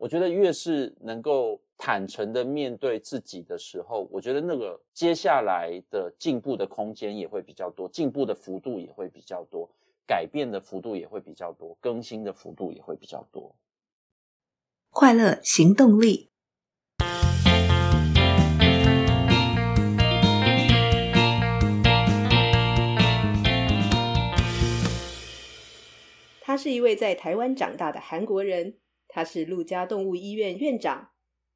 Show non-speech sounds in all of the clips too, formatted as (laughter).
我觉得越是能够坦诚的面对自己的时候，我觉得那个接下来的进步的空间也会比较多，进步的幅度也会比较多，改变的幅度也会比较多，更新的幅度也会比较多。快乐行动力。他是一位在台湾长大的韩国人，他是陆家动物医院院长，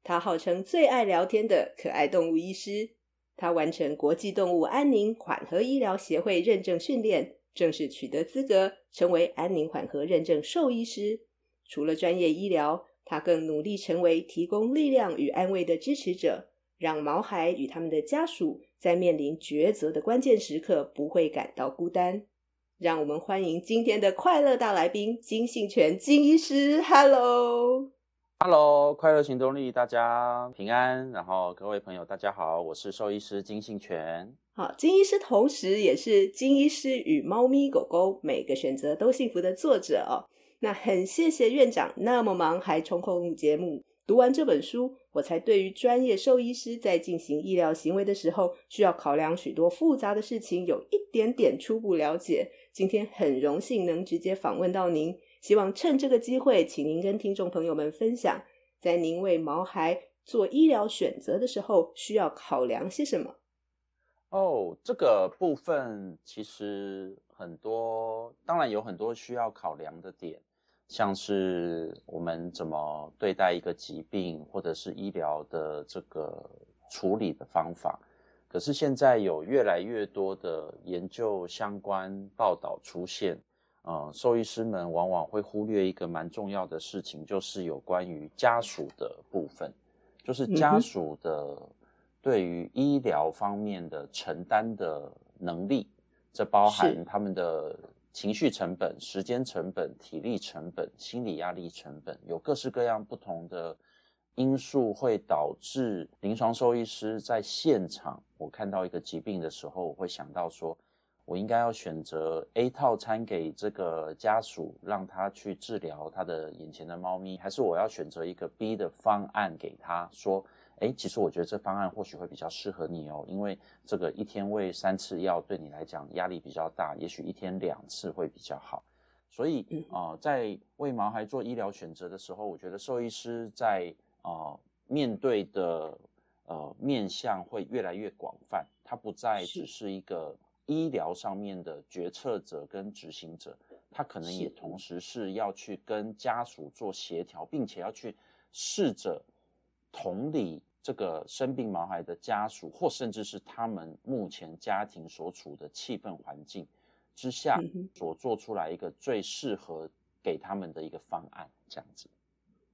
他号称最爱聊天的可爱动物医师。他完成国际动物安宁缓和医疗协会认证训练，正式取得资格，成为安宁缓和认证兽医师。除了专业医疗，他更努力成为提供力量与安慰的支持者，让毛孩与他们的家属在面临抉择的关键时刻不会感到孤单。让我们欢迎今天的快乐大来宾金信全金医师。Hello，Hello，快乐行动力，大家平安。然后各位朋友，大家好，我是兽医师金信全。好，金医师同时也是《金医师与猫咪狗狗每个选择都幸福》的作者哦。那很谢谢院长那么忙还抽空录节目。读完这本书，我才对于专业兽医师在进行医疗行为的时候，需要考量许多复杂的事情，有一点点初步了解。今天很荣幸能直接访问到您，希望趁这个机会，请您跟听众朋友们分享，在您为毛孩做医疗选择的时候，需要考量些什么？哦，这个部分其实很多，当然有很多需要考量的点。像是我们怎么对待一个疾病，或者是医疗的这个处理的方法。可是现在有越来越多的研究相关报道出现，呃，兽医师们往往会忽略一个蛮重要的事情，就是有关于家属的部分，就是家属的对于医疗方面的承担的能力，这包含他们的。情绪成本、时间成本、体力成本、心理压力成本，有各式各样不同的因素，会导致临床兽医师在现场，我看到一个疾病的时候，我会想到说，我应该要选择 A 套餐给这个家属，让他去治疗他的眼前的猫咪，还是我要选择一个 B 的方案给他说，诶，其实我觉得这方案或许会比较适合你哦，因为这个一天喂三次药对你来讲压力比较大，也许一天两次会比较好。所以啊、呃，在为毛孩做医疗选择的时候，我觉得兽医师在啊、呃、面对的呃面向会越来越广泛，他不再只是一个医疗上面的决策者跟执行者，他可能也同时是要去跟家属做协调，并且要去试着。同理，这个生病毛孩的家属，或甚至是他们目前家庭所处的气氛环境之下，所做出来一个最适合给他们的一个方案，这样子。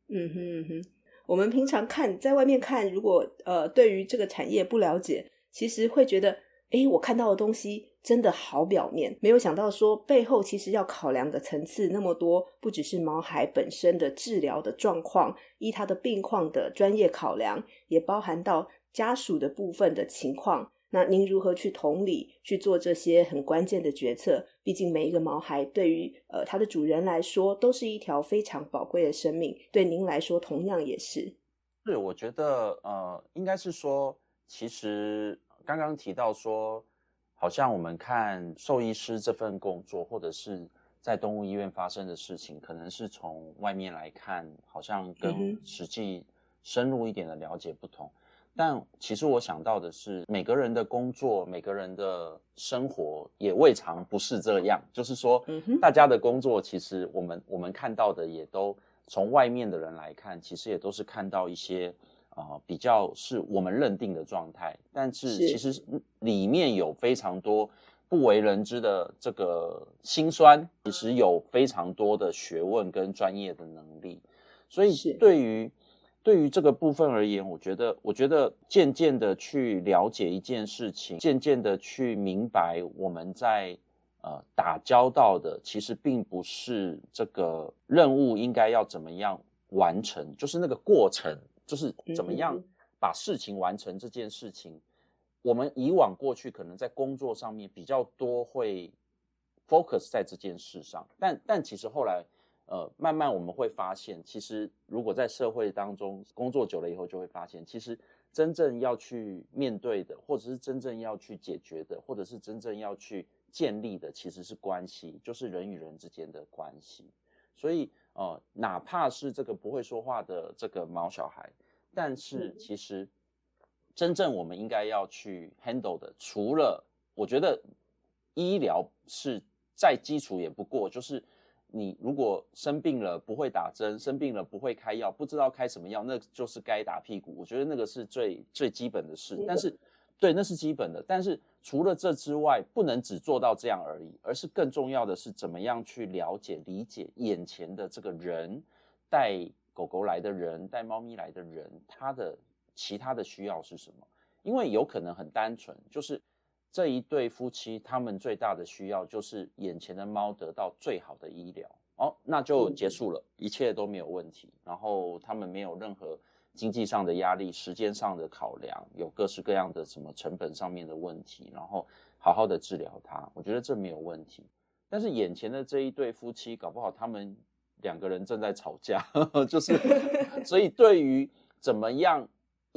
嗯哼嗯哼，我们平常看在外面看，如果呃对于这个产业不了解，其实会觉得，诶，我看到的东西。真的好表面，没有想到说背后其实要考量的层次那么多，不只是毛孩本身的治疗的状况，依他的病况的专业考量，也包含到家属的部分的情况。那您如何去同理去做这些很关键的决策？毕竟每一个毛孩对于呃它的主人来说，都是一条非常宝贵的生命，对您来说同样也是。是，我觉得呃，应该是说，其实刚刚提到说。好像我们看兽医师这份工作，或者是在动物医院发生的事情，可能是从外面来看，好像跟实际深入一点的了解不同。但其实我想到的是，每个人的工作，每个人的生活也未尝不是这样。就是说，大家的工作，其实我们我们看到的，也都从外面的人来看，其实也都是看到一些。啊、呃，比较是我们认定的状态，但是其实里面有非常多不为人知的这个辛酸，其实有非常多的学问跟专业的能力，所以对于对于这个部分而言，我觉得我觉得渐渐的去了解一件事情，渐渐的去明白我们在呃打交道的，其实并不是这个任务应该要怎么样完成，就是那个过程。就是怎么样把事情完成这件事情，嗯、我们以往过去可能在工作上面比较多会 focus 在这件事上，但但其实后来，呃，慢慢我们会发现，其实如果在社会当中工作久了以后，就会发现，其实真正要去面对的，或者是真正要去解决的，或者是真正要去建立的，其实是关系，就是人与人之间的关系。所以，呃，哪怕是这个不会说话的这个毛小孩，但是其实真正我们应该要去 handle 的，除了我觉得医疗是再基础也不过，就是。你如果生病了不会打针，生病了不会开药，不知道开什么药，那就是该打屁股。我觉得那个是最最基本的事。但是，对，那是基本的。但是除了这之外，不能只做到这样而已，而是更重要的是怎么样去了解、理解眼前的这个人，带狗狗来的人，带猫咪来的人，他的其他的需要是什么？因为有可能很单纯，就是。这一对夫妻，他们最大的需要就是眼前的猫得到最好的医疗，哦，那就结束了，一切都没有问题。然后他们没有任何经济上的压力、时间上的考量，有各式各样的什么成本上面的问题，然后好好的治疗它，我觉得这没有问题。但是眼前的这一对夫妻，搞不好他们两个人正在吵架，呵 (laughs) 呵就是，(laughs) 所以对于怎么样。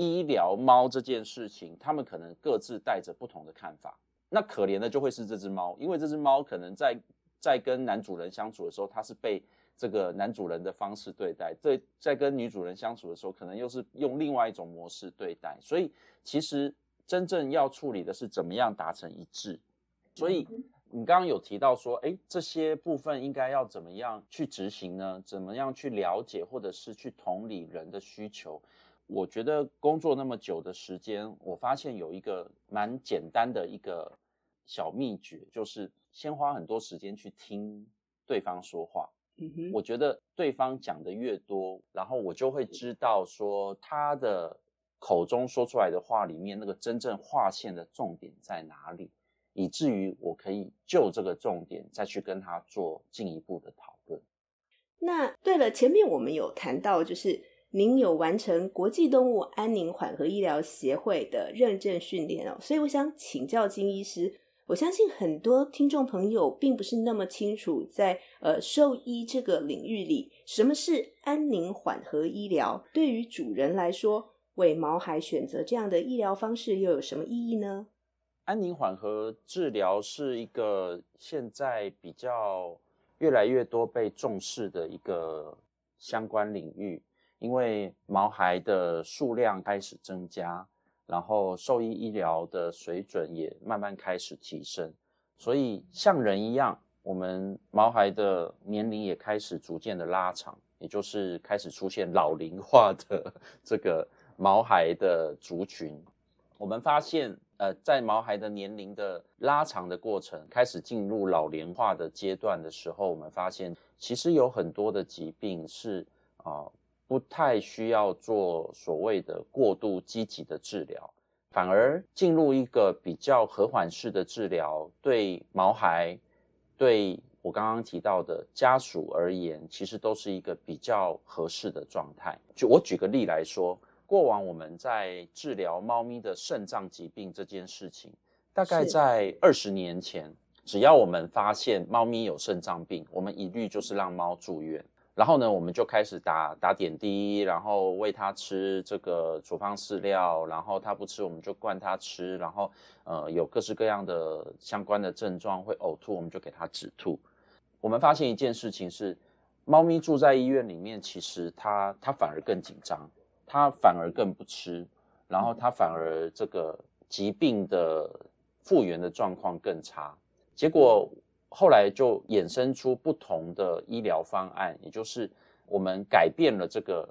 医疗猫这件事情，他们可能各自带着不同的看法。那可怜的就会是这只猫，因为这只猫可能在在跟男主人相处的时候，它是被这个男主人的方式对待；在，在跟女主人相处的时候，可能又是用另外一种模式对待。所以，其实真正要处理的是怎么样达成一致。所以，你刚刚有提到说，诶，这些部分应该要怎么样去执行呢？怎么样去了解，或者是去同理人的需求？我觉得工作那么久的时间，我发现有一个蛮简单的一个小秘诀，就是先花很多时间去听对方说话。嗯哼，我觉得对方讲的越多，然后我就会知道说他的口中说出来的话里面那个真正划线的重点在哪里，以至于我可以就这个重点再去跟他做进一步的讨论。那对了，前面我们有谈到就是。您有完成国际动物安宁缓和医疗协会的认证训练哦，所以我想请教金医师，我相信很多听众朋友并不是那么清楚在，呃兽医这个领域里，什么是安宁缓和医疗？对于主人来说，为毛孩选择这样的医疗方式又有什么意义呢？安宁缓和治疗是一个现在比较越来越多被重视的一个相关领域。因为毛孩的数量开始增加，然后兽医医疗的水准也慢慢开始提升，所以像人一样，我们毛孩的年龄也开始逐渐的拉长，也就是开始出现老龄化的 (laughs) 这个毛孩的族群。我们发现，呃，在毛孩的年龄的拉长的过程，开始进入老龄化的阶段的时候，我们发现其实有很多的疾病是啊。不太需要做所谓的过度积极的治疗，反而进入一个比较和缓式的治疗，对毛孩，对我刚刚提到的家属而言，其实都是一个比较合适的状态。就我举个例来说，过往我们在治疗猫咪的肾脏疾病这件事情，大概在二十年前，只要我们发现猫咪有肾脏病，我们一律就是让猫住院。然后呢，我们就开始打打点滴，然后喂它吃这个处方饲料，然后它不吃，我们就灌它吃，然后呃有各式各样的相关的症状会呕吐，我们就给它止吐。我们发现一件事情是，猫咪住在医院里面，其实它它反而更紧张，它反而更不吃，然后它反而这个疾病的复原的状况更差，结果。后来就衍生出不同的医疗方案，也就是我们改变了这个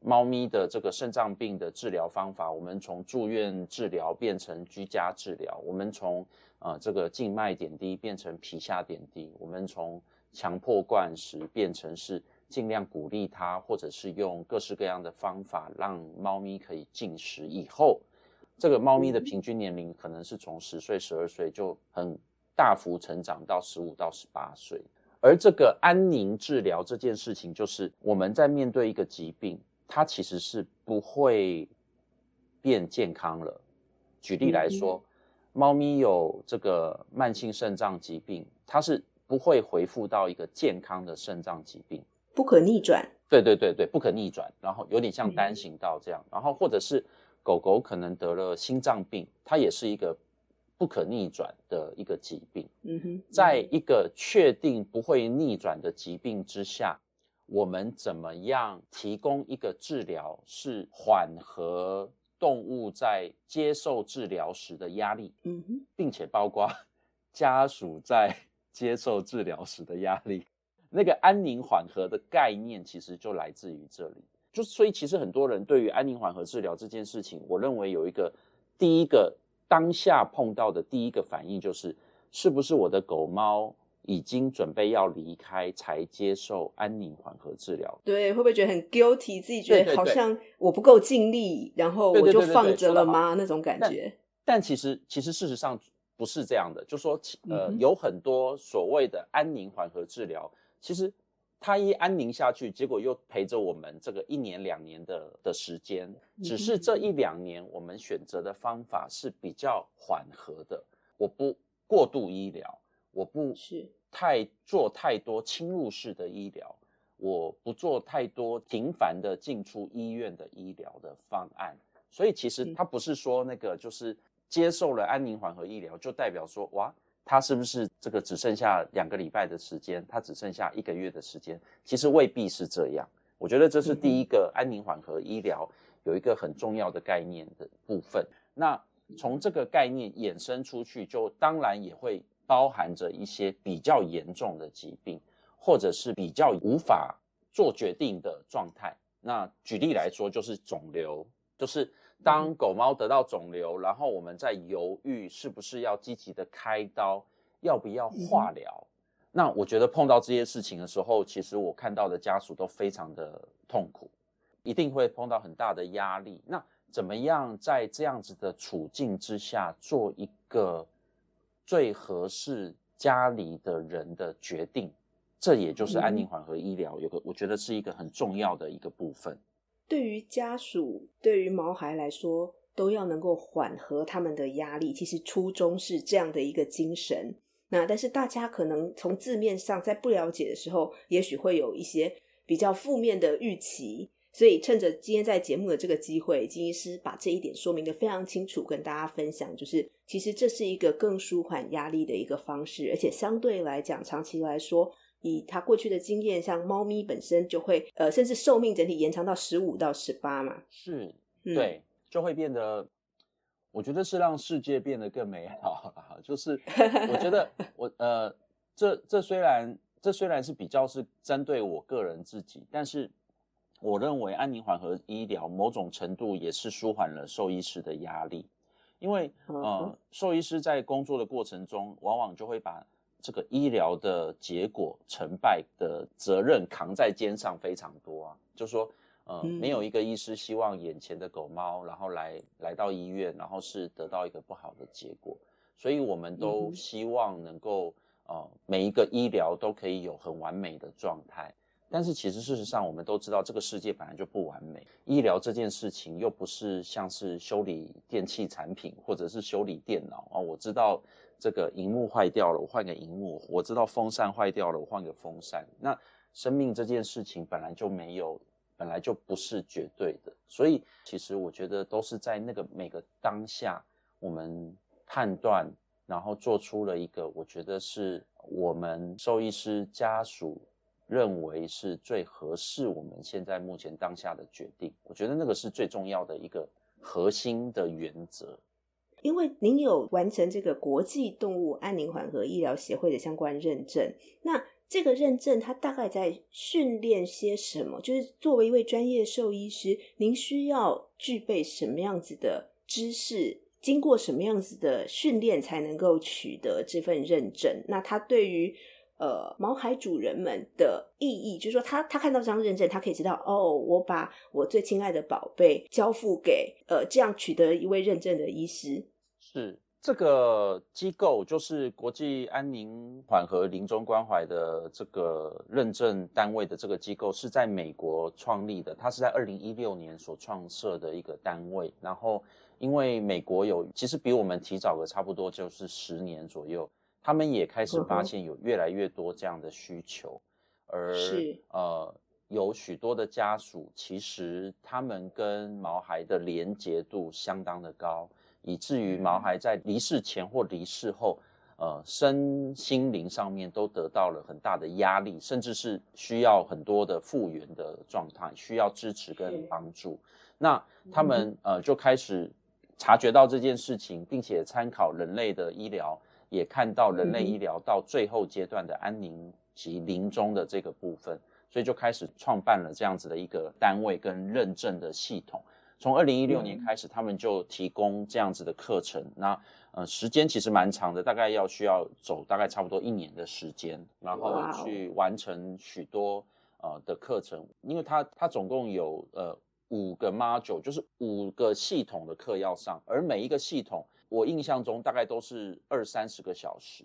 猫咪的这个肾脏病的治疗方法。我们从住院治疗变成居家治疗，我们从呃这个静脉点滴变成皮下点滴，我们从强迫灌食变成是尽量鼓励它，或者是用各式各样的方法让猫咪可以进食。以后这个猫咪的平均年龄可能是从十岁、十二岁就很。大幅成长到十五到十八岁，而这个安宁治疗这件事情，就是我们在面对一个疾病，它其实是不会变健康了。举例来说，猫咪有这个慢性肾脏疾病，它是不会恢复到一个健康的肾脏疾病，不可逆转。对对对对，不可逆转，然后有点像单行道这样，嗯、然后或者是狗狗可能得了心脏病，它也是一个不可逆转的一个疾病。嗯哼，在一个确定不会逆转的疾病之下，我们怎么样提供一个治疗，是缓和动物在接受治疗时的压力，嗯哼，并且包括 (laughs) 家属在 (laughs) 接受治疗时的压力。那个安宁缓和的概念，其实就来自于这里。就所以，其实很多人对于安宁缓和治疗这件事情，我认为有一个第一个当下碰到的第一个反应，就是是不是我的狗猫已经准备要离开才接受安宁缓和治疗？对，会不会觉得很 guilty？自己觉得好像我不够尽力，然后我就放着了吗？那种感觉。但，但其实，其实事实上不是这样的。就说，呃，有很多所谓的安宁缓和治疗。其实他一安宁下去，结果又陪着我们这个一年两年的的时间。只是这一两年，我们选择的方法是比较缓和的。我不过度医疗，我不太做太多侵入式的医疗，我不做太多频繁的进出医院的医疗的方案。所以其实他不是说那个就是接受了安宁缓和医疗，就代表说哇。他是不是这个只剩下两个礼拜的时间？他只剩下一个月的时间？其实未必是这样。我觉得这是第一个安宁缓和医疗有一个很重要的概念的部分。那从这个概念衍生出去，就当然也会包含着一些比较严重的疾病，或者是比较无法做决定的状态。那举例来说，就是肿瘤，就是。当狗猫得到肿瘤，然后我们在犹豫是不是要积极的开刀，要不要化疗。嗯。那我觉得碰到这些事情的时候，其实我看到的家属都非常的痛苦，一定会碰到很大的压力。那怎么样在这样子的处境之下，做一个最合适家里的人的决定？这也就是安宁缓和医疗有个，我觉得是一个很重要的一个部分。对于家属，对于毛孩来说，都要能够缓和他们的压力。其实初衷是这样的一个精神。那但是大家可能从字面上在不了解的时候，也许会有一些比较负面的预期。所以趁着今天在节目的这个机会，金医师把这一点说明得非常清楚，跟大家分享，就是其实这是一个更舒缓压力的一个方式，而且相对来讲，长期来说。以他过去的经验，像猫咪本身就会，呃，甚至寿命整体延长到十五到十八嘛，是，对，就会变得，我觉得是让世界变得更美好。就是我觉得 (laughs) 我，呃，这这虽然这虽然是比较是针对我个人自己，但是我认为安宁缓和医疗某种程度也是舒缓了兽医师的压力，因为呃，兽医师在工作的过程中，往往就会把。这个医疗的结果成败的责任扛在肩上非常多啊，就说，呃，没有一个医师希望眼前的狗猫，然后来来到医院，然后是得到一个不好的结果，所以我们都希望能够，呃，每一个医疗都可以有很完美的状态。但是其实事实上，我们都知道这个世界本来就不完美，医疗这件事情又不是像是修理电器产品或者是修理电脑啊，我知道。这个荧幕坏掉了，我换个荧幕；我知道风扇坏掉了，我换个风扇。那生命这件事情本来就没有，本来就不是绝对的，所以其实我觉得都是在那个每个当下，我们判断，然后做出了一个我觉得是我们兽医师家属认为是最合适我们现在目前当下的决定。我觉得那个是最重要的一个核心的原则。因为您有完成这个国际动物安宁缓和医疗协会的相关认证，那这个认证它大概在训练些什么？就是作为一位专业兽医师，您需要具备什么样子的知识？经过什么样子的训练才能够取得这份认证？那它对于呃毛孩主人们的意义，就是说他他看到这张认证，他可以知道哦，我把我最亲爱的宝贝交付给呃这样取得一位认证的医师。是这个机构，就是国际安宁缓和临终关怀的这个认证单位的这个机构，是在美国创立的。它是在二零一六年所创设的一个单位。然后，因为美国有其实比我们提早了差不多就是十年左右，他们也开始发现有越来越多这样的需求。而是呃，有许多的家属，其实他们跟毛孩的连结度相当的高，以至于毛孩在离世前或离世后，呃，身心灵上面都得到了很大的压力，甚至是需要很多的复原的状态，需要支持跟帮助。那他们呃就开始察觉到这件事情，并且参考人类的医疗，也看到人类医疗到最后阶段的安宁及临终的这个部分，所以就开始创办了这样子的一个单位跟认证的系统。从二零一六年开始，他们就提供这样子的课程。那呃，时间其实蛮长的，大概要需要走大概差不多一年的时间，然后去完成许多呃的课程。因为它它总共有呃五个 module，就是五个系统的课要上，而每一个系统我印象中大概都是二三十个小时，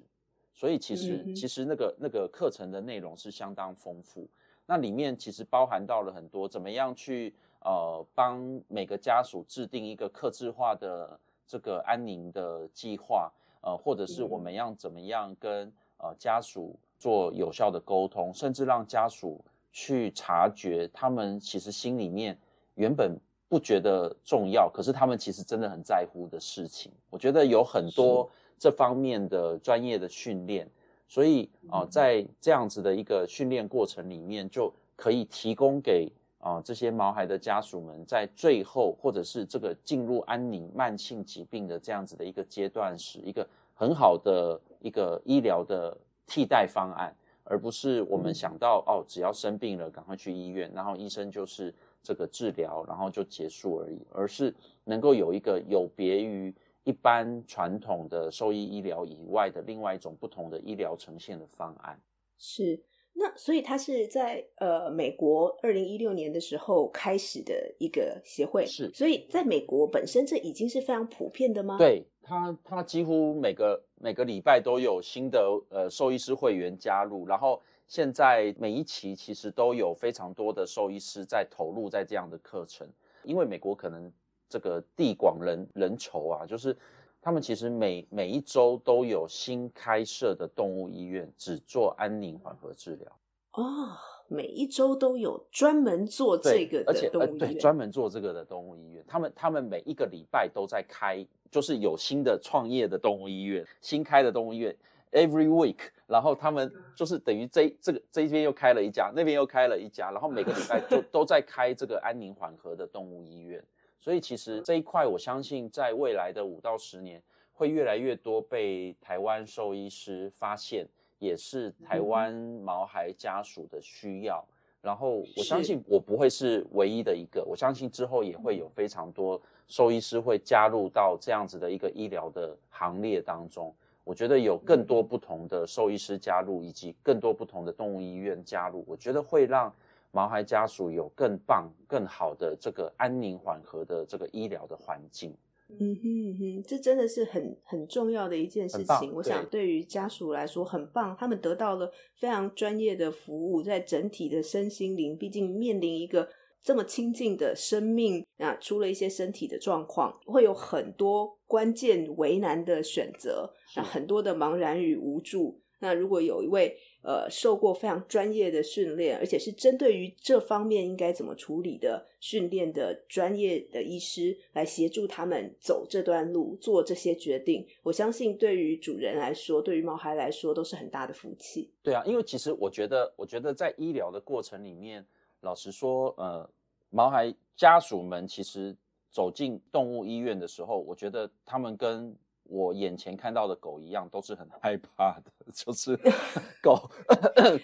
所以其实、嗯、其实那个那个课程的内容是相当丰富。那里面其实包含到了很多怎么样去呃帮每个家属制定一个客制化的。这个安宁的计划，呃，或者是我们要怎么样跟呃家属做有效的沟通，甚至让家属去察觉他们其实心里面原本不觉得重要，可是他们其实真的很在乎的事情。我觉得有很多这方面的专业的训练，所以啊，呃，在这样子的一个训练过程里面，就可以提供给。啊，这些毛孩的家属们在最后，或者是这个进入安宁慢性疾病的这样子的一个阶段时，一个很好的一个医疗的替代方案，而不是我们想到哦，只要生病了赶快去医院，然后医生就是这个治疗，然后就结束而已，而是能够有一个有别于一般传统的兽医医疗以外的另外一种不同的医疗呈现的方案。是。那所以他是在呃美国二零一六年的时候开始的一个协会，是。所以在美国本身这已经是非常普遍的吗？对，他，他几乎每个每个礼拜都有新的呃兽医师会员加入，然后现在每一期其实都有非常多的兽医师在投入在这样的课程，因为美国可能这个地广人人稠啊，就是。他们其实每每一周都有新开设的动物医院，只做安宁缓和治疗。哦，每一周都有专门做这个的动物医院，对，专门做这个的动物医院。他们他们每一个礼拜都在开，就是有新的创业的动物医院，新开的动物医院，every week。然后他们就是等于这这个这一边又开了一家，那边又开了一家，然后每个礼拜就 (laughs) 都在开这个安宁缓和的动物医院。所以其实这一块，我相信在未来的五到十年，会越来越多被台湾兽医师发现，也是台湾毛孩家属的需要。然后我相信我不会是唯一的一个，我相信之后也会有非常多兽医师会加入到这样子的一个医疗的行列当中。我觉得有更多不同的兽医师加入，以及更多不同的动物医院加入，我觉得会让。毛孩家属有更棒、更好的这个安宁缓和的这个医疗的环境。嗯哼哼，这真的是很很重要的一件事情。我想对于家属来说很棒，他们得到了非常专业的服务，在整体的身心灵，毕竟面临一个这么亲近的生命啊，出了一些身体的状况，会有很多关键为难的选择，啊，很多的茫然与无助。那如果有一位呃受过非常专业的训练，而且是针对于这方面应该怎么处理的训练的专业的医师来协助他们走这段路，做这些决定，我相信对于主人来说，对于毛孩来说都是很大的福气。对啊，因为其实我觉得，我觉得在医疗的过程里面，老实说，呃，毛孩家属们其实走进动物医院的时候，我觉得他们跟我眼前看到的狗一样，都是很害怕的，(laughs) 就是 (laughs) 狗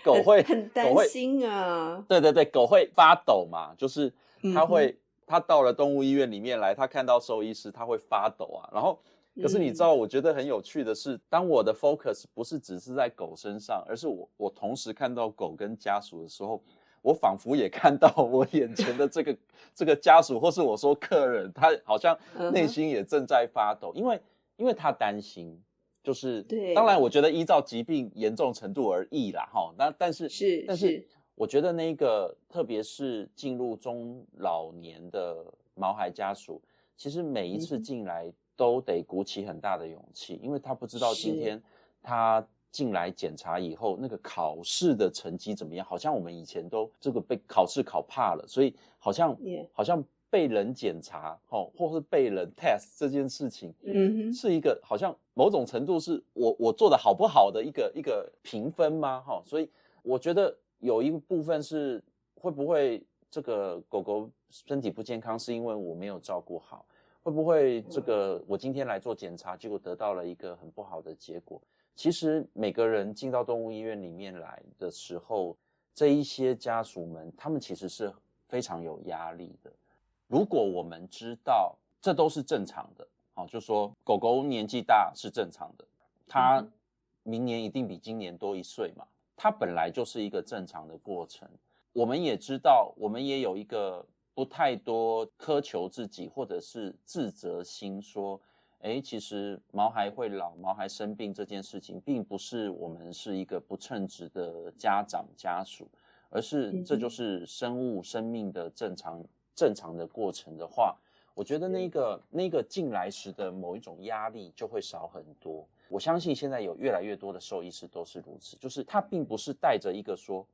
狗会很担心啊。对对对，狗会发抖嘛，就是它会，它到了动物医院里面来，它看到兽医师，它会发抖啊。然后，可是你知道，我觉得很有趣的是，当我的 focus 不是只是在狗身上，而是我我同时看到狗跟家属的时候，我仿佛也看到我眼前的这个这个家属，或是我说客人，他好像内心也正在发抖，因为。因为他担心，就是对，当然我觉得依照疾病严重程度而异啦，哈。那但是是，但是我觉得那个，特别是进入中老年的毛孩家属，其实每一次进来都得鼓起很大的勇气，因为他不知道今天他进来检查以后，那个考试的成绩怎么样？好像我们以前都这个被考试考怕了，所以好像.好像被人检查，哦，或是被人 test 这件事情，嗯哼，是一个好像某种程度是我我做的好不好的一个一个评分吗？哈，所以我觉得有一部分是会不会这个狗狗身体不健康是因为我没有照顾好。会不会这个我今天来做检查，结果得到了一个很不好的结果？其实每个人进到动物医院里面来的时候，这一些家属们，他们其实是非常有压力的。如果我们知道这都是正常的，好，就说狗狗年纪大是正常的，它明年一定比今年多一岁嘛，它本来就是一个正常的过程。我们也知道，我们也有一个。不太多苛求自己，或者是自责心，说，诶，其实毛孩会老，毛孩生病这件事情，并不是我们是一个不称职的家长家属，而是这就是生物生命的正常正常的过程的话，我觉得那个那个进来时的某一种压力就会少很多。我相信现在有越来越多的兽医师都是如此，就是他并不是带着一个说，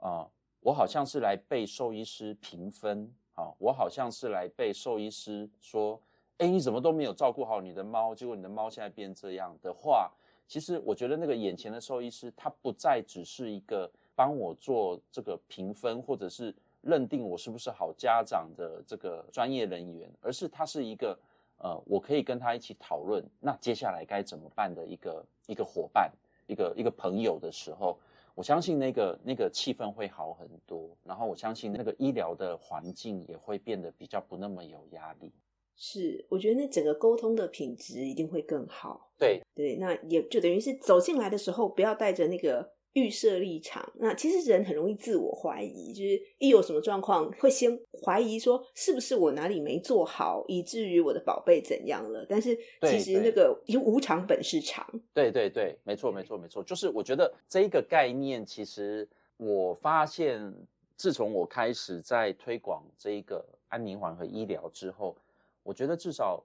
啊，我好像是来被兽医师评分。啊，我好像是来被兽医师说，哎，你怎么都没有照顾好你的猫，结果你的猫现在变这样的话，其实我觉得那个眼前的兽医师，他不再只是一个帮我做这个评分，或者是认定我是不是好家长的这个专业人员，而是他是一个，呃，我可以跟他一起讨论，那接下来该怎么办的一个一个伙伴，一个一个朋友的时候。我相信那个那个气氛会好很多，然后我相信那个医疗的环境也会变得比较不那么有压力。是，我觉得那整个沟通的品质一定会更好。对对，那也就等于是走进来的时候，不要带着那个。预设立场，那其实人很容易自我怀疑，就是一有什么状况，会先怀疑说是不是我哪里没做好，以至于我的宝贝怎样了。但是其实那个有无常本是常，对对对，没错没错没错，就是我觉得这一个概念，其实我发现，自从我开始在推广这一个安宁缓和医疗之后，我觉得至少。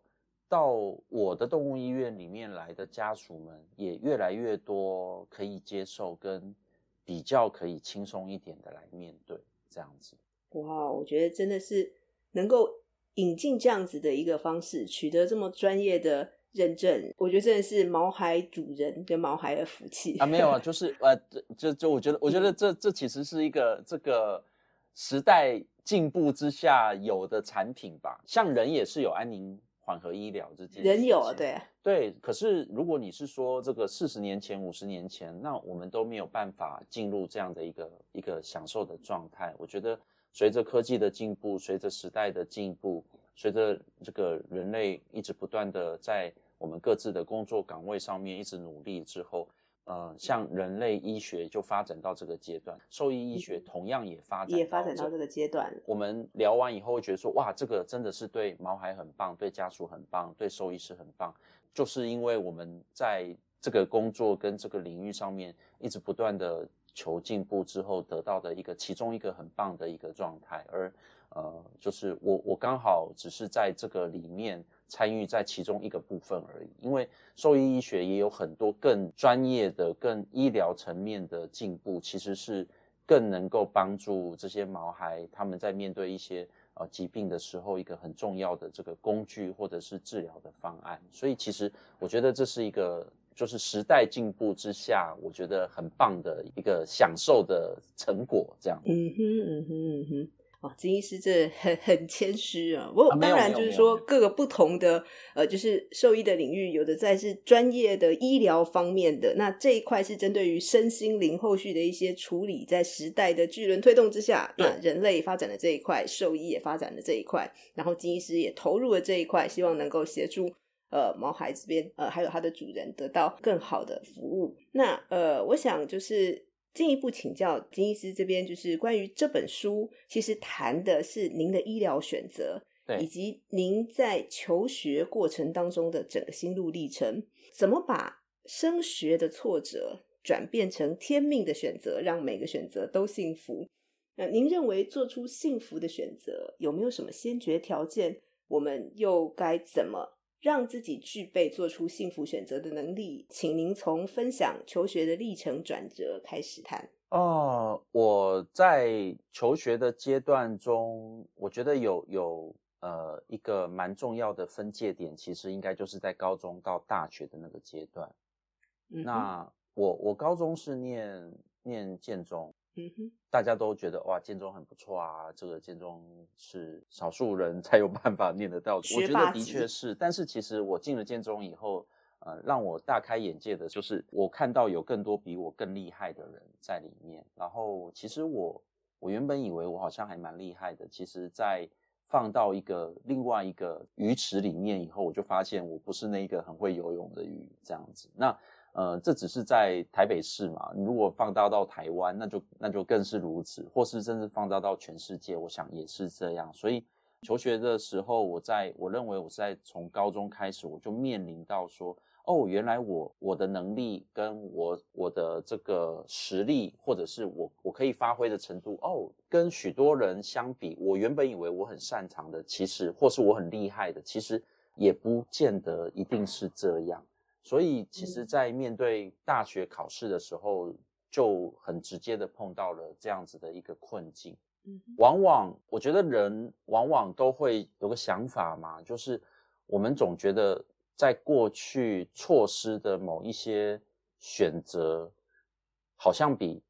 到我的动物医院里面来的家属们也越来越多，可以接受跟比较可以轻松一点的来面对这样子。哇，我觉得真的是能够引进这样子的一个方式，取得这么专业的认证，我觉得真的是毛孩主人跟毛孩的福气啊！没有啊，(laughs) 就是呃，这这我觉得，我觉得这这其实是一个这个时代进步之下有的产品吧。像人也是有安宁。缓和医疗这件事情，人有对对，可是如果你是说这个四十年前、五十年前，那我们都没有办法进入这样的一个一个享受的状态。我觉得随着科技的进步，随着时代的进步，随着这个人类一直不断的在我们各自的工作岗位上面一直努力之后。呃，像人类医学就发展到这个阶段，兽医医学同样也发展也发展到这个阶段。我们聊完以后会觉得说，哇，这个真的是对毛孩很棒，对家属很棒，对兽医师很棒，就是因为我们在这个工作跟这个领域上面一直不断的求进步之后得到的一个其中一个很棒的一个状态，而呃，就是我我刚好只是在这个里面。参与在其中一个部分而已，因为兽医医学也有很多更专业的、更医疗层面的进步，其实是更能够帮助这些毛孩他们在面对一些呃疾病的时候，一个很重要的这个工具或者是治疗的方案。所以，其实我觉得这是一个就是时代进步之下，我觉得很棒的一个享受的成果。这样，嗯哼，嗯哼，嗯哼。金医师这很很谦虚啊，不过当然就是说各个不同的呃，就是兽医的领域，有的在是专业的医疗方面的，那这一块是针对于身心灵后续的一些处理，在时代的巨轮推动之下，那人类发展的这一块，兽医也发展的这一块，然后金医师也投入了这一块，希望能够协助呃毛孩这边呃还有它的主人得到更好的服务。那呃，我想就是。进一步请教金医师这边，就是关于这本书，其实谈的是您的医疗选择，对，以及您在求学过程当中的整个心路历程，怎么把升学的挫折转变成天命的选择，让每个选择都幸福。那您认为做出幸福的选择有没有什么先决条件？我们又该怎么让自己具备做出幸福选择的能力，请您从分享求学的历程转折开始谈。哦、呃，我在求学的阶段中，我觉得有有呃一个蛮重要的分界点，其实应该就是在高中到大学的那个阶段。嗯、那我我高中是念念建中。嗯哼，大家都觉得哇，建中很不错啊，这个建中是少数人才有办法念得到。我觉得的确是，但是其实我进了建中以后，呃，让我大开眼界的就是我看到有更多比我更厉害的人在里面。然后其实我我原本以为我好像还蛮厉害的，其实在放到一个另外一个鱼池里面以后，我就发现我不是那个很会游泳的鱼这样子。那。呃，这只是在台北市嘛，如果放大到台湾，那就那就更是如此，或是甚至放大到全世界，我想也是这样。所以求学的时候，我在我认为我是在从高中开始，我就面临到说，哦，原来我我的能力跟我我的这个实力，或者是我我可以发挥的程度，哦，跟许多人相比，我原本以为我很擅长的，其实或是我很厉害的，其实也不见得一定是这样。所以，其实，在面对大学考试的时候，就很直接的碰到了这样子的一个困境。嗯，往往我觉得人往往都会有个想法嘛，就是我们总觉得在过去错失的某一些选择，好像比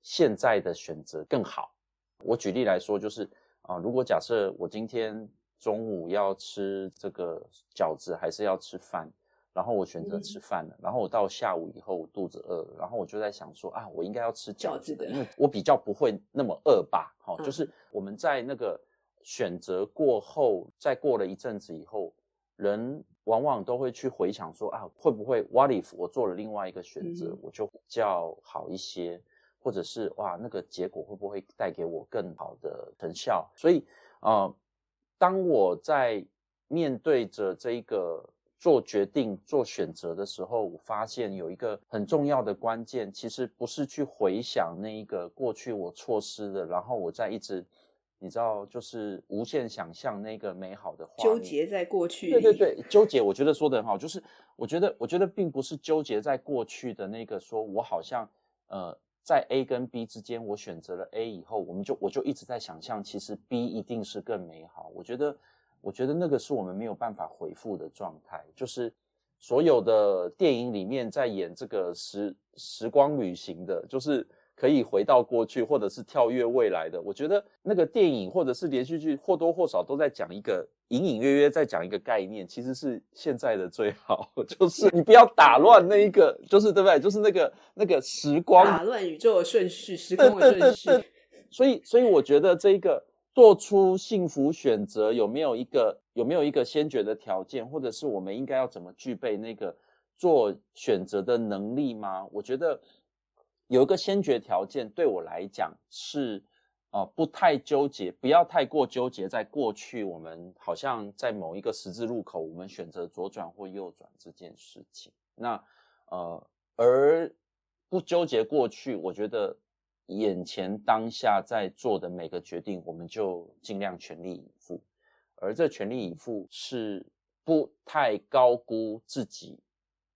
现在的选择更好。我举例来说，就是啊，如果假设我今天中午要吃这个饺子，还是要吃饭？然后我选择吃饭了，嗯、然后我到下午以后我肚子饿了，然后我就在想说啊，我应该要吃饺子的，因为我比较不会那么饿吧。好、嗯，就是我们在那个选择过后，再过了一阵子以后，人往往都会去回想说啊，会不会 What if 我做了另外一个选择，嗯、我就比较好一些，或者是哇，那个结果会不会带给我更好的成效？所以啊、呃，当我在面对着这一个。做决定、做选择的时候，我发现有一个很重要的关键，其实不是去回想那一个过去我错失的，然后我再一直，你知道，就是无限想象那个美好的画面。纠结在过去。对对对，纠结，我觉得说的很好，就是我觉得，我觉得并不是纠结在过去的那个，说我好像呃，在 A 跟 B 之间，我选择了 A 以后，我们就我就一直在想象，其实 B 一定是更美好。我觉得。我觉得那个是我们没有办法回复的状态，就是所有的电影里面在演这个时时光旅行的，就是可以回到过去或者是跳跃未来的。我觉得那个电影或者是连续剧或多或少都在讲一个隐隐约约在讲一个概念，其实是现在的最好，(laughs) 就是你不要打乱那一个，就是对不对？就是那个那个时光打乱宇宙的顺序，时光的顺序。对对对对。所以，所以我觉得这一个。做出幸福选择有没有一个有没有一个先决的条件，或者是我们应该要怎么具备那个做选择的能力吗？我觉得有一个先决条件对我来讲是，呃，不太纠结，不要太过纠结在过去我们好像在某一个十字路口，我们选择左转或右转这件事情。那呃，而不纠结过去，我觉得。眼前当下在做的每个决定，我们就尽量全力以赴，而这全力以赴是不太高估自己，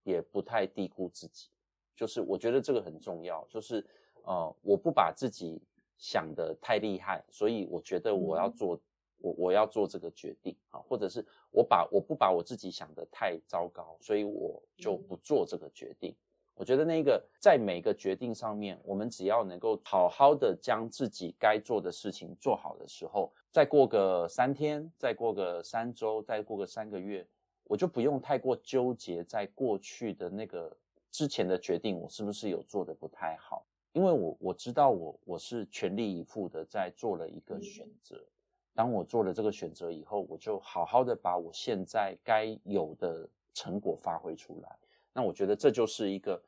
也不太低估自己。就是我觉得这个很重要，就是呃，我不把自己想得太厉害，所以我觉得我要做，嗯、我我要做这个决定啊，或者是我把我不把我自己想得太糟糕，所以我就不做这个决定。嗯我觉得那个在每个决定上面，我们只要能够好好的将自己该做的事情做好的时候，再过个三天，再过个三周，再过个三个月，我就不用太过纠结在过去的那个之前的决定，我是不是有做的不太好？因为我我知道我我是全力以赴的在做了一个选择，当我做了这个选择以后，我就好好的把我现在该有的成果发挥出来。那我觉得这就是一个，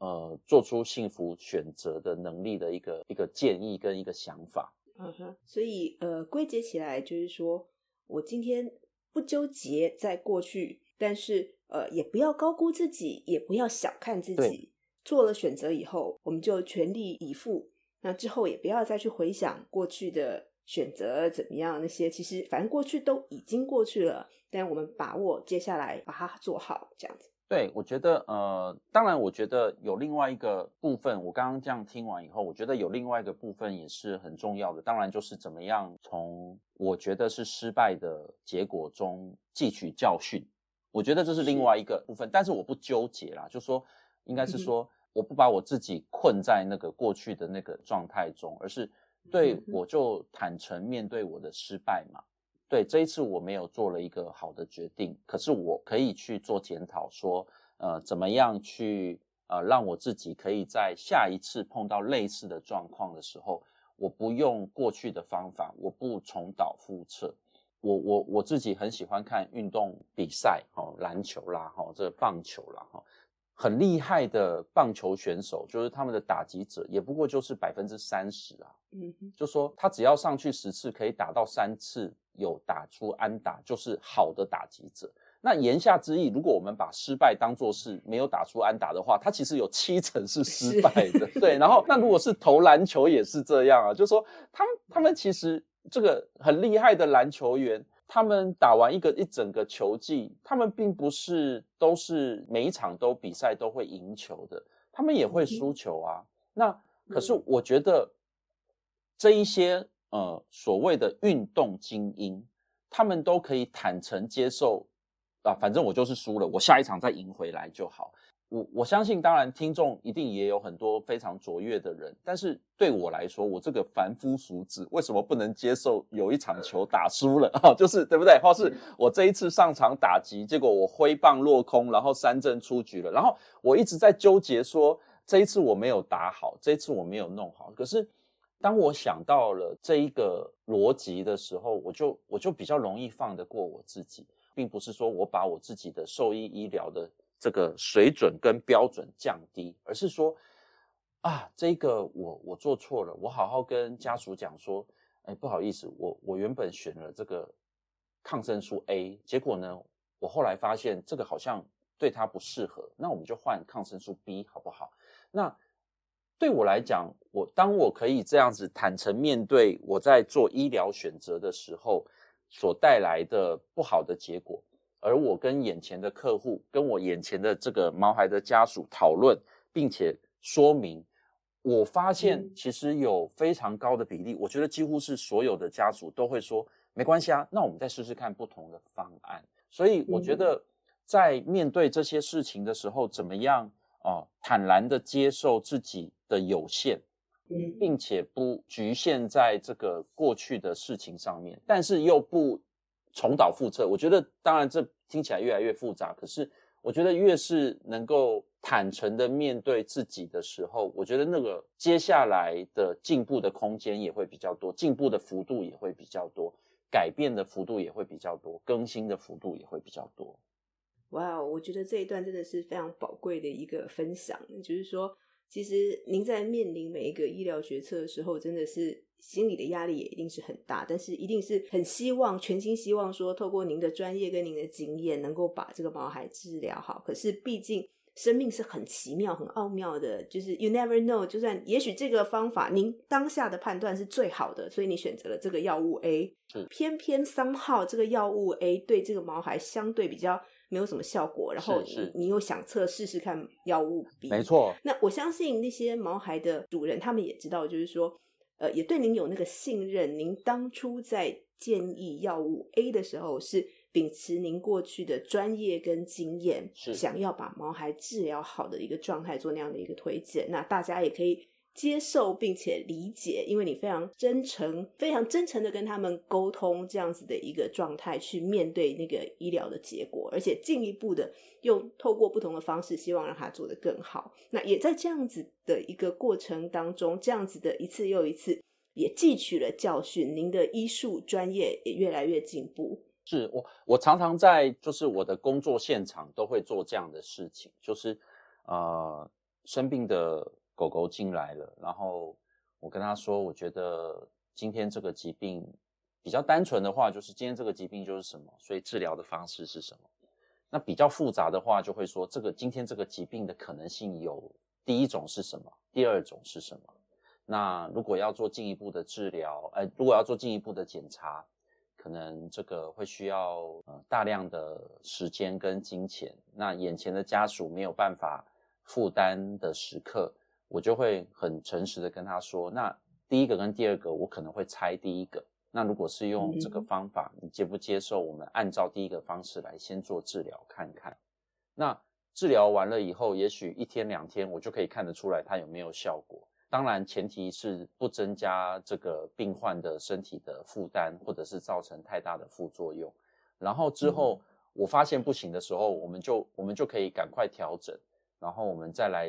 呃，做出幸福选择的能力的一个一个建议跟一个想法。嗯哼，所以呃，归结起来就是说，我今天不纠结在过去，但是呃，也不要高估自己，也不要小看自己。对做了选择以后，我们就全力以赴。那之后也不要再去回想过去的选择怎么样，那些其实反正过去都已经过去了，但我们把握接下来把它做好，这样子。对，我觉得，呃，当然，我觉得有另外一个部分，我刚刚这样听完以后，我觉得有另外一个部分也是很重要的。当然，就是怎么样从我觉得是失败的结果中汲取教训。我觉得这是另外一个部分，是但是我不纠结啦，就说应该是说，我不把我自己困在那个过去的那个状态中，而是对我就坦诚面对我的失败嘛。对，这一次我没有做了一个好的决定，可是我可以去做检讨，说，呃，怎么样去，呃，让我自己可以在下一次碰到类似的状况的时候，我不用过去的方法，我不重蹈覆辙。我我我自己很喜欢看运动比赛，哈，篮球啦，哈，这棒球啦，哈，很厉害的棒球选手，就是他们的打击者也不过就是百分之三十啊，嗯哼，就说他只要上去十次可以打到三次。有打出安打就是好的打击者。那言下之意，如果我们把失败当作是没有打出安打的话，他其实有七成是失败的。(laughs) 是对，然后那如果是投篮球也是这样啊，就是说他们他们其实这个很厉害的篮球员，他们打完一个一整个球季，他们并不是都是每一场都比赛都会赢球的，他们也会输球啊。嗯、那可是我觉得这一些。呃，所谓的运动精英，他们都可以坦诚接受啊，反正我就是输了，我下一场再赢回来就好。我我相信，当然听众一定也有很多非常卓越的人，但是对我来说，我这个凡夫俗子，为什么不能接受有一场球打输了啊？(laughs) 就是对不对？或是我这一次上场打击，结果我挥棒落空，然后三振出局了，然后我一直在纠结说，这一次我没有打好，这一次我没有弄好，可是。当我想到了这一个逻辑的时候，我就我就比较容易放得过我自己，并不是说我把我自己的兽医医疗的这个水准跟标准降低，而是说啊，这个我我做错了，我好好跟家属讲说，哎，不好意思，我我原本选了这个抗生素 A，结果呢，我后来发现这个好像对他不适合，那我们就换抗生素 B 好不好？那。对我来讲，我当我可以这样子坦诚面对我在做医疗选择的时候所带来的不好的结果，而我跟眼前的客户，跟我眼前的这个毛孩的家属讨论，并且说明，我发现其实有非常高的比例，我觉得几乎是所有的家属都会说，没关系啊，那我们再试试看不同的方案。所以我觉得在面对这些事情的时候，怎么样？哦，坦然的接受自己的有限，并且不局限在这个过去的事情上面，但是又不重蹈覆辙。我觉得，当然这听起来越来越复杂，可是我觉得越是能够坦诚的面对自己的时候，我觉得那个接下来的进步的空间也会比较多，进步的幅度也会比较多，改变的幅度也会比较多，更新的幅度也会比较多。哇我觉得这一段真的是非常宝贵的一个分享。就是说，其实您在面临每一个医疗决策的时候，真的是心理的压力也一定是很大，但是一定是很希望，全心希望说，透过您的专业跟您的经验，能够把这个毛孩治疗好。可是，毕竟生命是很奇妙、很奥妙的，就是 you never know。就算也许这个方法您当下的判断是最好的，所以你选择了这个药物 A，嗯偏偏 somehow 这个药物 A 对这个毛孩相对比较。没有什么效果，然后你你又想测试试看药物 B，没错。那我相信那些毛孩的主人，他们也知道，就是说，呃，也对您有那个信任。您当初在建议药物 A 的时候，是秉持您过去的专业跟经验，是想要把毛孩治疗好的一个状态做那样的一个推荐。那大家也可以。接受并且理解，因为你非常真诚、非常真诚的跟他们沟通，这样子的一个状态去面对那个医疗的结果，而且进一步的用透过不同的方式，希望让他做得更好。那也在这样子的一个过程当中，这样子的一次又一次，也汲取了教训。您的医术专业也越来越进步。是我，我常常在就是我的工作现场都会做这样的事情，就是呃生病的。狗狗进来了，然后我跟他说，我觉得今天这个疾病比较单纯的话，就是今天这个疾病就是什么，所以治疗的方式是什么。那比较复杂的话，就会说这个今天这个疾病的可能性有第一种是什么，第二种是什么。那如果要做进一步的治疗，呃，如果要做进一步的检查，可能这个会需要呃大量的时间跟金钱。那眼前的家属没有办法负担的时刻，我就会很诚实的跟他说，那第一个跟第二个我可能会猜第一个。那如果是用这个方法，你接不接受？我们按照第一个方式来先做治疗看看。那治疗完了以后，也许一天两天我就可以看得出来它有没有效果。当然，前提是不增加这个病患的身体的负担，或者是造成太大的副作用。然后之后我发现不行的时候，我们就我们就可以赶快调整，然后我们再来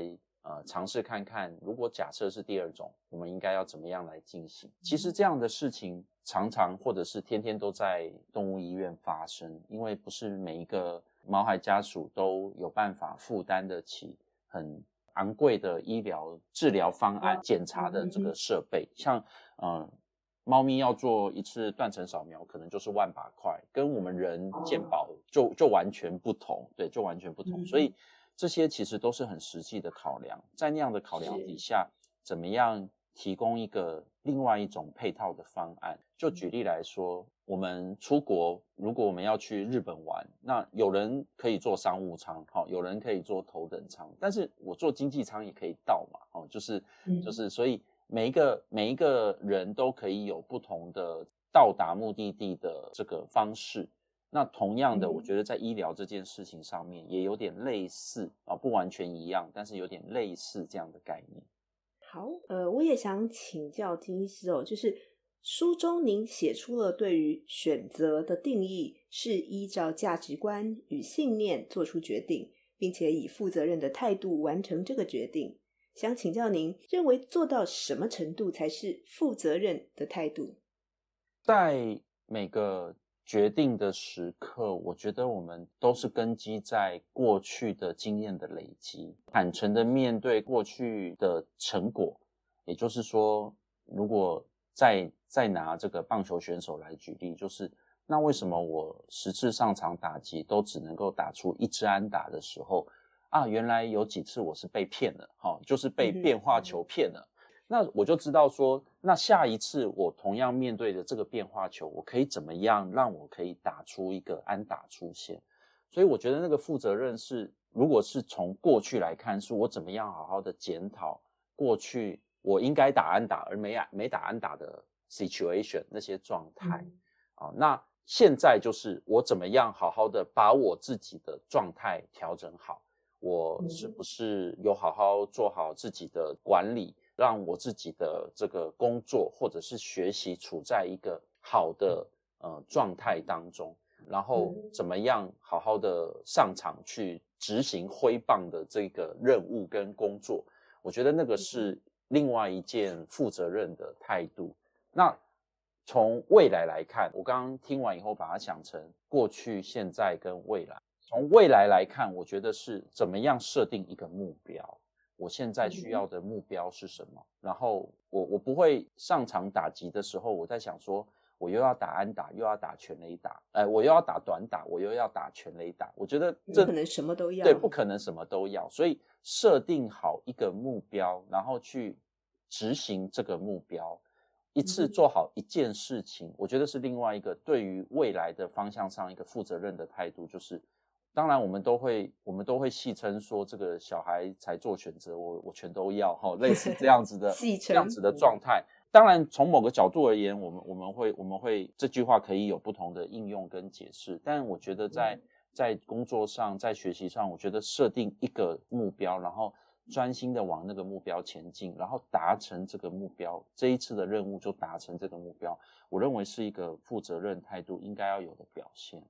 呃尝试看看，如果假设是第二种，我们应该要怎么样来进行。其实这样的事情常常或者是天天都在动物医院发生，因为不是每一个毛孩家属都有办法负担得起很。昂贵的医疗治疗方案、检查的这个设备，像呃，猫咪要做一次断层扫描，可能就是万把块，跟我们人健保就就完全不同，对，就完全不同。所以这些其实都是很实际的考量，在那样的考量底下，怎么样提供一个另外一种配套的方案？就举例来说。我们出国，如果我们要去日本玩，那有人可以坐商务舱，好，有人可以坐头等舱，但是我坐经济舱也可以到嘛，哦，就是就是，所以每一个每一个人都可以有不同的到达目的地的这个方式。那同样的，我觉得在医疗这件事情上面也有点类似啊，不完全一样，但是有点类似这样的概念。好，呃，我也想请教金医师哦，就是。书中您写出了对于选择的定义是依照价值观与信念做出决定，并且以负责任的态度完成这个决定。想请教您，认为做到什么程度才是负责任的态度？在每个决定的时刻，我觉得我们都是根基在过去的经验的累积，坦诚的面对过去的成果。也就是说，如果再再拿这个棒球选手来举例，就是那为什么我十次上场打击都只能够打出一支安打的时候啊？原来有几次我是被骗了，哈，就是被变化球骗了。那我就知道说，那下一次我同样面对的这个变化球，我可以怎么样让我可以打出一个安打出现？所以我觉得那个负责任是，如果是从过去来看，是我怎么样好好的检讨过去。我应该打安打而没没打安打的 situation 那些状态啊，那现在就是我怎么样好好的把我自己的状态调整好，我是不是有好好做好自己的管理，让我自己的这个工作或者是学习处在一个好的呃状态当中，然后怎么样好好的上场去执行挥棒的这个任务跟工作，我觉得那个是。另外一件负责任的态度。那从未来来看，我刚刚听完以后，把它想成过去、现在跟未来。从未来来看，我觉得是怎么样设定一个目标。我现在需要的目标是什么？然后我我不会上场打击的时候，我在想说，我又要打安打，又要打全垒打，哎，我又要打短打，我又要打全垒打。我觉得这不可能什么都要，对，不可能什么都要。所以。设定好一个目标，然后去执行这个目标，一次做好一件事情，我觉得是另外一个对于未来的方向上一个负责任的态度。就是，当然我们都会，我们都会戏称说，这个小孩才做选择，我我全都要哈，类似这样子的 (laughs) 这样子的状态。当然，从某个角度而言，我们我们会我们会这句话可以有不同的应用跟解释，但我觉得在。在工作上，在学习上，我觉得设定一个目标，然后专心的往那个目标前进，然后达成这个目标，这一次的任务就达成这个目标，我认为是一个负责任态度应该要有的表现。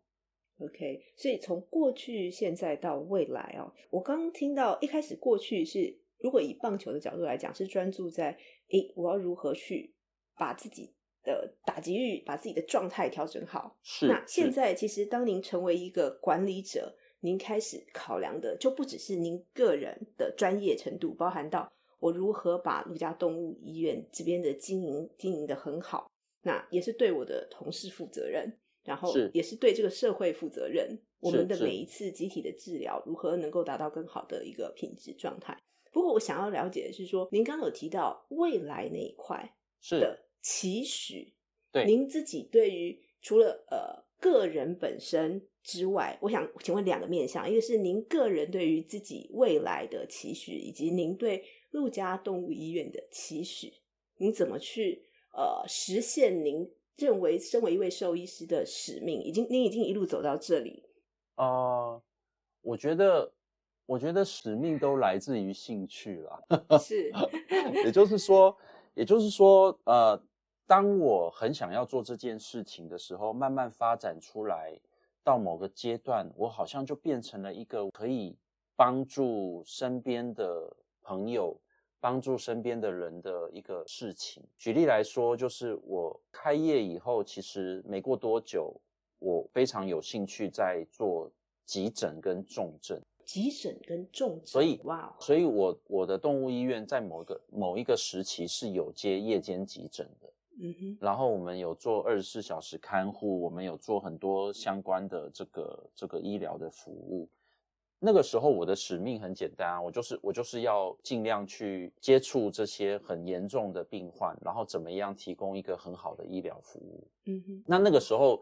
OK，所以从过去、现在到未来哦，我刚刚听到一开始过去是，如果以棒球的角度来讲，是专注在，诶，我要如何去把自己。的打击率，把自己的状态调整好。是。那现在其实，当您成为一个管理者，您开始考量的就不只是您个人的专业程度，包含到我如何把陆家动物医院这边的经营经营的很好。那也是对我的同事负责任，然后也是对这个社会负责任。我们的每一次集体的治疗，如何能够达到更好的一个品质状态？不过我想要了解的是说，您刚刚有提到未来那一块的期许，对，您自己对于除了呃个人本身之外，我想请问两个面向，一个是您个人对于自己未来的期许，以及您对陆家动物医院的期许，您怎么去呃实现您认为身为一位兽医师的使命？已经你已经一路走到这里，呃，我觉得。我觉得使命都来自于兴趣啦，(laughs) 是，也就是说，也就是说，呃，当我很想要做这件事情的时候，慢慢发展出来，到某个阶段，我好像就变成了一个可以帮助身边的朋友、帮助身边的人的一个事情。举例来说，就是我开业以后，其实没过多久，我非常有兴趣在做急诊跟重症。急诊跟重症，所以哇所以我我的动物医院在某个某一个时期是有接夜间急诊的，嗯哼，然后我们有做二十四小时看护，我们有做很多相关的这个这个医疗的服务。那个时候我的使命很简单啊，我就是我就是要尽量去接触这些很严重的病患，然后怎么样提供一个很好的医疗服务。嗯哼，那那个时候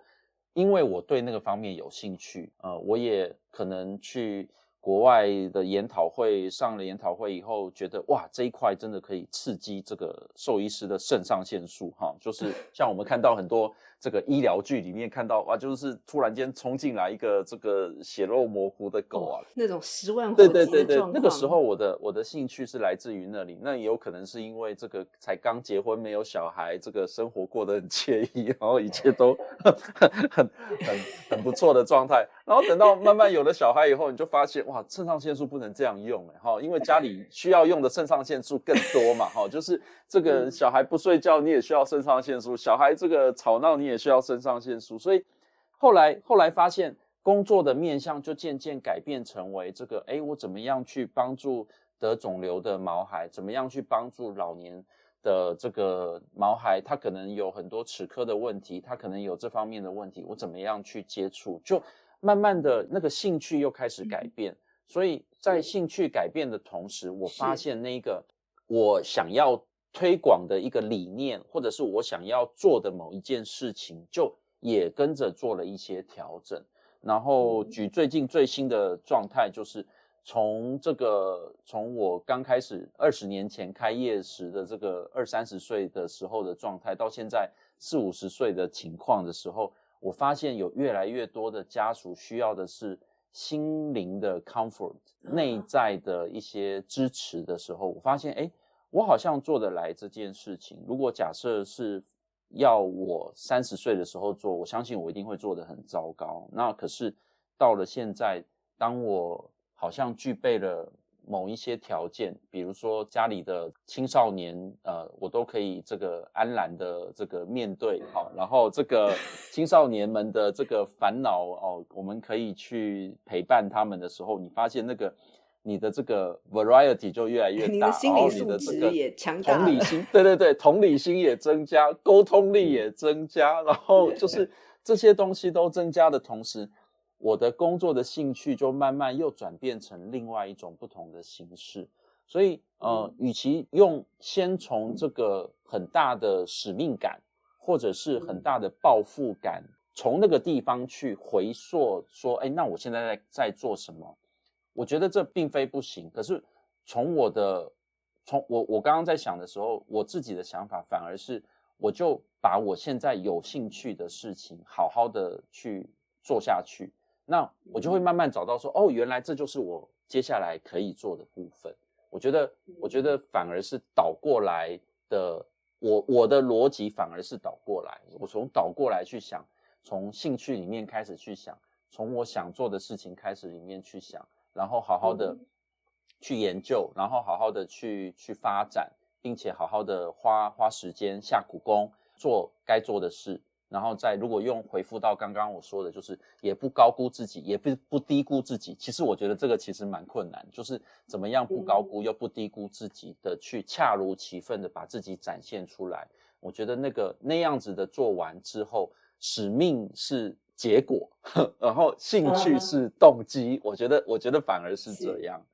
因为我对那个方面有兴趣，呃，我也可能去。国外的研讨会上了研讨会以后，觉得哇，这一块真的可以刺激这个兽医师的肾上腺素哈，就是像我们看到很多。这个医疗剧里面看到哇，就是突然间冲进来一个这个血肉模糊的狗啊，哦、那种十万火急的状况。对对对对，那个时候我的我的兴趣是来自于那里，那也有可能是因为这个才刚结婚没有小孩，这个生活过得很惬意，然后一切都很很很很不错的状态。然后等到慢慢有了小孩以后，你就发现哇，肾上腺素不能这样用哎哈，因为家里需要用的肾上腺素更多嘛哈，就是这个小孩不睡觉你也需要肾上腺素，小孩这个吵闹你。也需要肾上腺素，所以后来后来发现工作的面向就渐渐改变成为这个，哎，我怎么样去帮助得肿瘤的毛孩？怎么样去帮助老年的这个毛孩？他可能有很多齿科的问题，他可能有这方面的问题，我怎么样去接触？就慢慢的那个兴趣又开始改变，嗯、所以在兴趣改变的同时，我发现那个我想要。推广的一个理念，或者是我想要做的某一件事情，就也跟着做了一些调整。然后举最近最新的状态，就是从这个从我刚开始二十年前开业时的这个二三十岁的时候的状态，到现在四五十岁的情况的时候，我发现有越来越多的家属需要的是心灵的 comfort，内在的一些支持的时候，我发现哎。我好像做得来这件事情。如果假设是要我三十岁的时候做，我相信我一定会做得很糟糕。那可是到了现在，当我好像具备了某一些条件，比如说家里的青少年，呃，我都可以这个安然的这个面对，好，然后这个 (laughs) 青少年们的这个烦恼哦，我们可以去陪伴他们的时候，你发现那个。你的这个 variety 就越来越大，你的心理素质也强大，同理心，对对对，同理心也增加，沟通力也增加，然后就 (laughs) 是这些东西都增加的同时，我的工作的兴趣就慢慢又转变成另外一种不同的形式。所以，呃，与其用先从这个很大的使命感，或者是很大的抱负感，从那个地方去回溯，说，哎，那我现在在在做什么？我觉得这并非不行，可是从我的从我我刚刚在想的时候，我自己的想法反而是，我就把我现在有兴趣的事情好好的去做下去，那我就会慢慢找到说，哦，原来这就是我接下来可以做的部分。我觉得，我觉得反而是倒过来的，我我的逻辑反而是倒过来，我从倒过来去想，从兴趣里面开始去想，从我想做的事情开始里面去想。然后好好的去研究，然后好好的去去发展，并且好好的花花时间下苦功做该做的事，然后再如果用回复到刚刚我说的，就是也不高估自己，也不不低估自己。其实我觉得这个其实蛮困难，就是怎么样不高估又不低估自己的去恰如其分的把自己展现出来。我觉得那个那样子的做完之后，使命是。结果，然后兴趣是动机，uh 我觉得，我觉得反而是这样。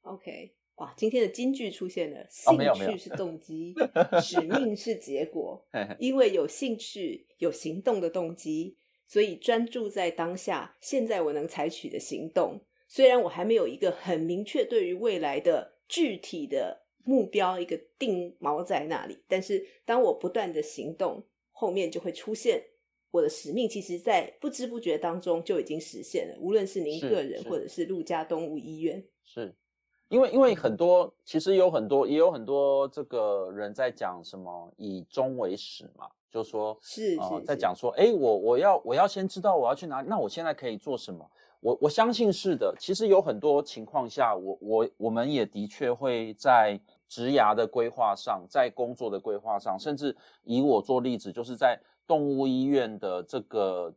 OK，哇，今天的金句出现了，兴趣是动机，哦、使 (laughs) 命是结果。因为有兴趣、有行动的动机，所以专注在当下。现在我能采取的行动，虽然我还没有一个很明确对于未来的具体的目标，一个定锚在那里，但是当我不断的行动，后面就会出现我的使命。其实，在不知不觉当中就已经实现了。无论是您个人，或者是陆家东吴医院，是。因为因为很多其实有很多也有很多这个人在讲什么以终为始嘛，就说是呃在讲说，哎，我我要我要先知道我要去哪里，那我现在可以做什么？我我相信是的。其实有很多情况下，我我我们也的确会在职涯的规划上，在工作的规划上，甚至以我做例子，就是在动物医院的这个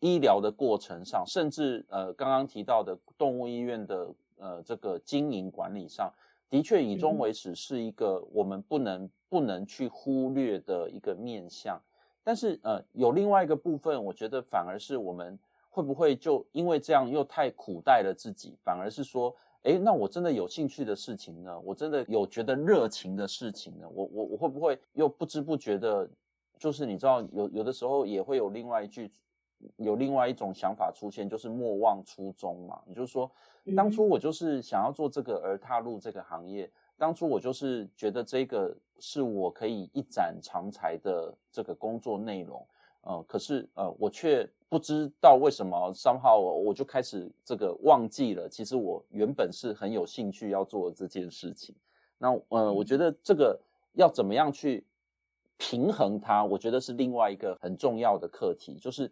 医疗的过程上，甚至呃刚刚提到的动物医院的。呃，这个经营管理上的确以终为始是一个我们不能不能去忽略的一个面向，但是呃，有另外一个部分，我觉得反而是我们会不会就因为这样又太苦待了自己，反而是说，诶，那我真的有兴趣的事情呢？我真的有觉得热情的事情呢？我我我会不会又不知不觉的，就是你知道，有有的时候也会有另外一句。有另外一种想法出现，就是莫忘初衷嘛。也就是说，当初我就是想要做这个而踏入这个行业，当初我就是觉得这个是我可以一展长才的这个工作内容。呃，可是呃，我却不知道为什么 somehow 我就开始这个忘记了，其实我原本是很有兴趣要做这件事情。那呃，我觉得这个要怎么样去平衡它，我觉得是另外一个很重要的课题，就是。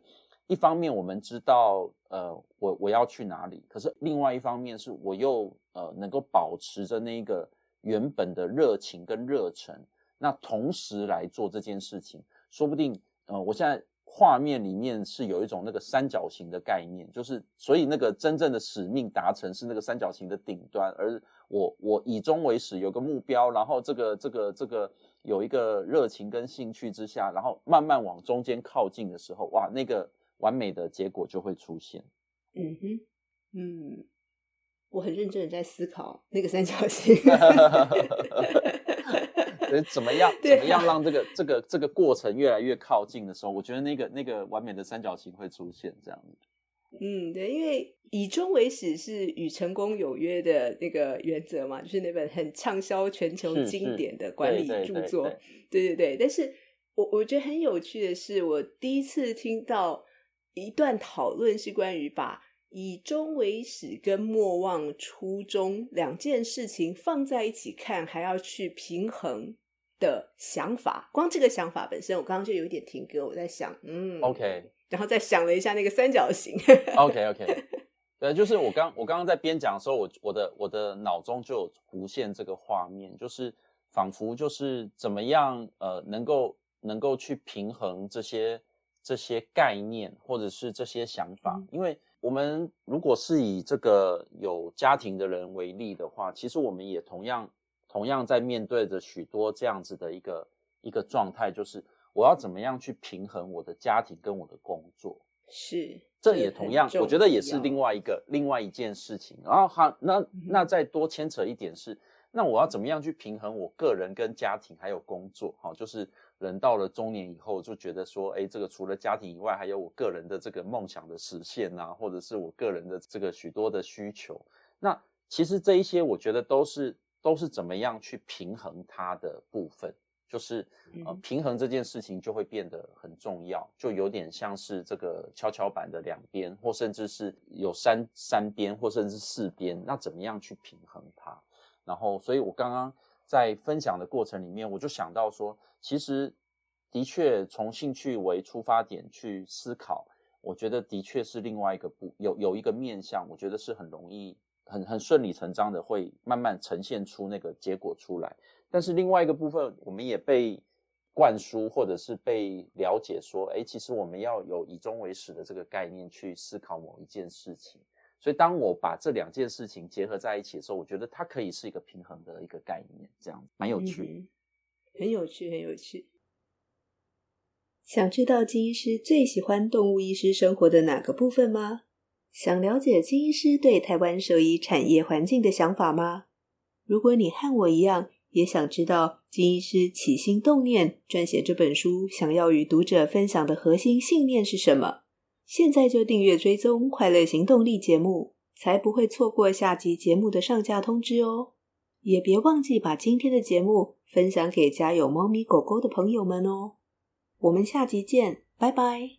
一方面我们知道，呃，我我要去哪里，可是另外一方面是我又呃能够保持着那个原本的热情跟热忱，那同时来做这件事情，说不定，呃，我现在画面里面是有一种那个三角形的概念，就是所以那个真正的使命达成是那个三角形的顶端，而我我以终为始，有个目标，然后这个这个这个有一个热情跟兴趣之下，然后慢慢往中间靠近的时候，哇，那个。完美的结果就会出现。嗯哼，嗯，我很认真的在思考那个三角形。怎么样？(laughs) 怎么样让这个这个这个过程越来越靠近的时候，我觉得那个那个完美的三角形会出现这样子。嗯，对，因为以终为始是与成功有约的那个原则嘛，就是那本很畅销全球经典的管理著作。对对对，但是我我觉得很有趣的是，我第一次听到。一段讨论是关于把以终为始跟莫忘初衷两件事情放在一起看，还要去平衡的想法。光这个想法本身，我刚刚就有一点停格。我在想，嗯，OK，然后再想了一下那个三角形。(laughs) OK OK，对，就是我刚我刚刚在边讲的时候，我我的我的脑中就有浮现这个画面，就是仿佛就是怎么样呃，能够能够去平衡这些。这些概念或者是这些想法，嗯，因为我们如果是以这个有家庭的人为例的话，其实我们也同样同样在面对着许多这样子的一个一个状态，就是我要怎么样去平衡我的家庭跟我的工作？是，这也同样，我觉得也是另外一个另外一件事情。然后好，那那再多牵扯一点是，那我要怎么样去平衡我个人跟家庭还有工作？哈，就是。人到了中年以后，就觉得说，哎，这个除了家庭以外，还有我个人的这个梦想的实现啊，或者是我个人的这个许多的需求。那其实这一些，我觉得都是都是怎么样去平衡它的部分，就是呃，平衡这件事情就会变得很重要，就有点像是这个跷跷板的两边，或甚至是有三三边，或甚至四边，那怎么样去平衡它？然后，所以我刚刚。在分享的过程里面，我就想到说，其实的确从兴趣为出发点去思考，我觉得的确是另外一个不有有一个面向，我觉得是很容易、很很顺理成章的会慢慢呈现出那个结果出来。但是另外一个部分，我们也被灌输或者是被了解说，哎，其实我们要有以终为始的这个概念去思考某一件事情。所以，当我把这两件事情结合在一起的时候，我觉得它可以是一个平衡的一个概念，这样蛮有趣，很有趣，很有趣。想知道金医师最喜欢动物医师生活的哪个部分吗？想了解金医师对台湾兽医产业环境的想法吗？如果你和我一样，也想知道金医师起心动念撰写这本书，想要与读者分享的核心信念是什么？现在就订阅追踪《快乐行动力》节目，才不会错过下集节目的上架通知哦。也别忘记把今天的节目分享给家有猫咪狗狗的朋友们哦。我们下集见，拜拜。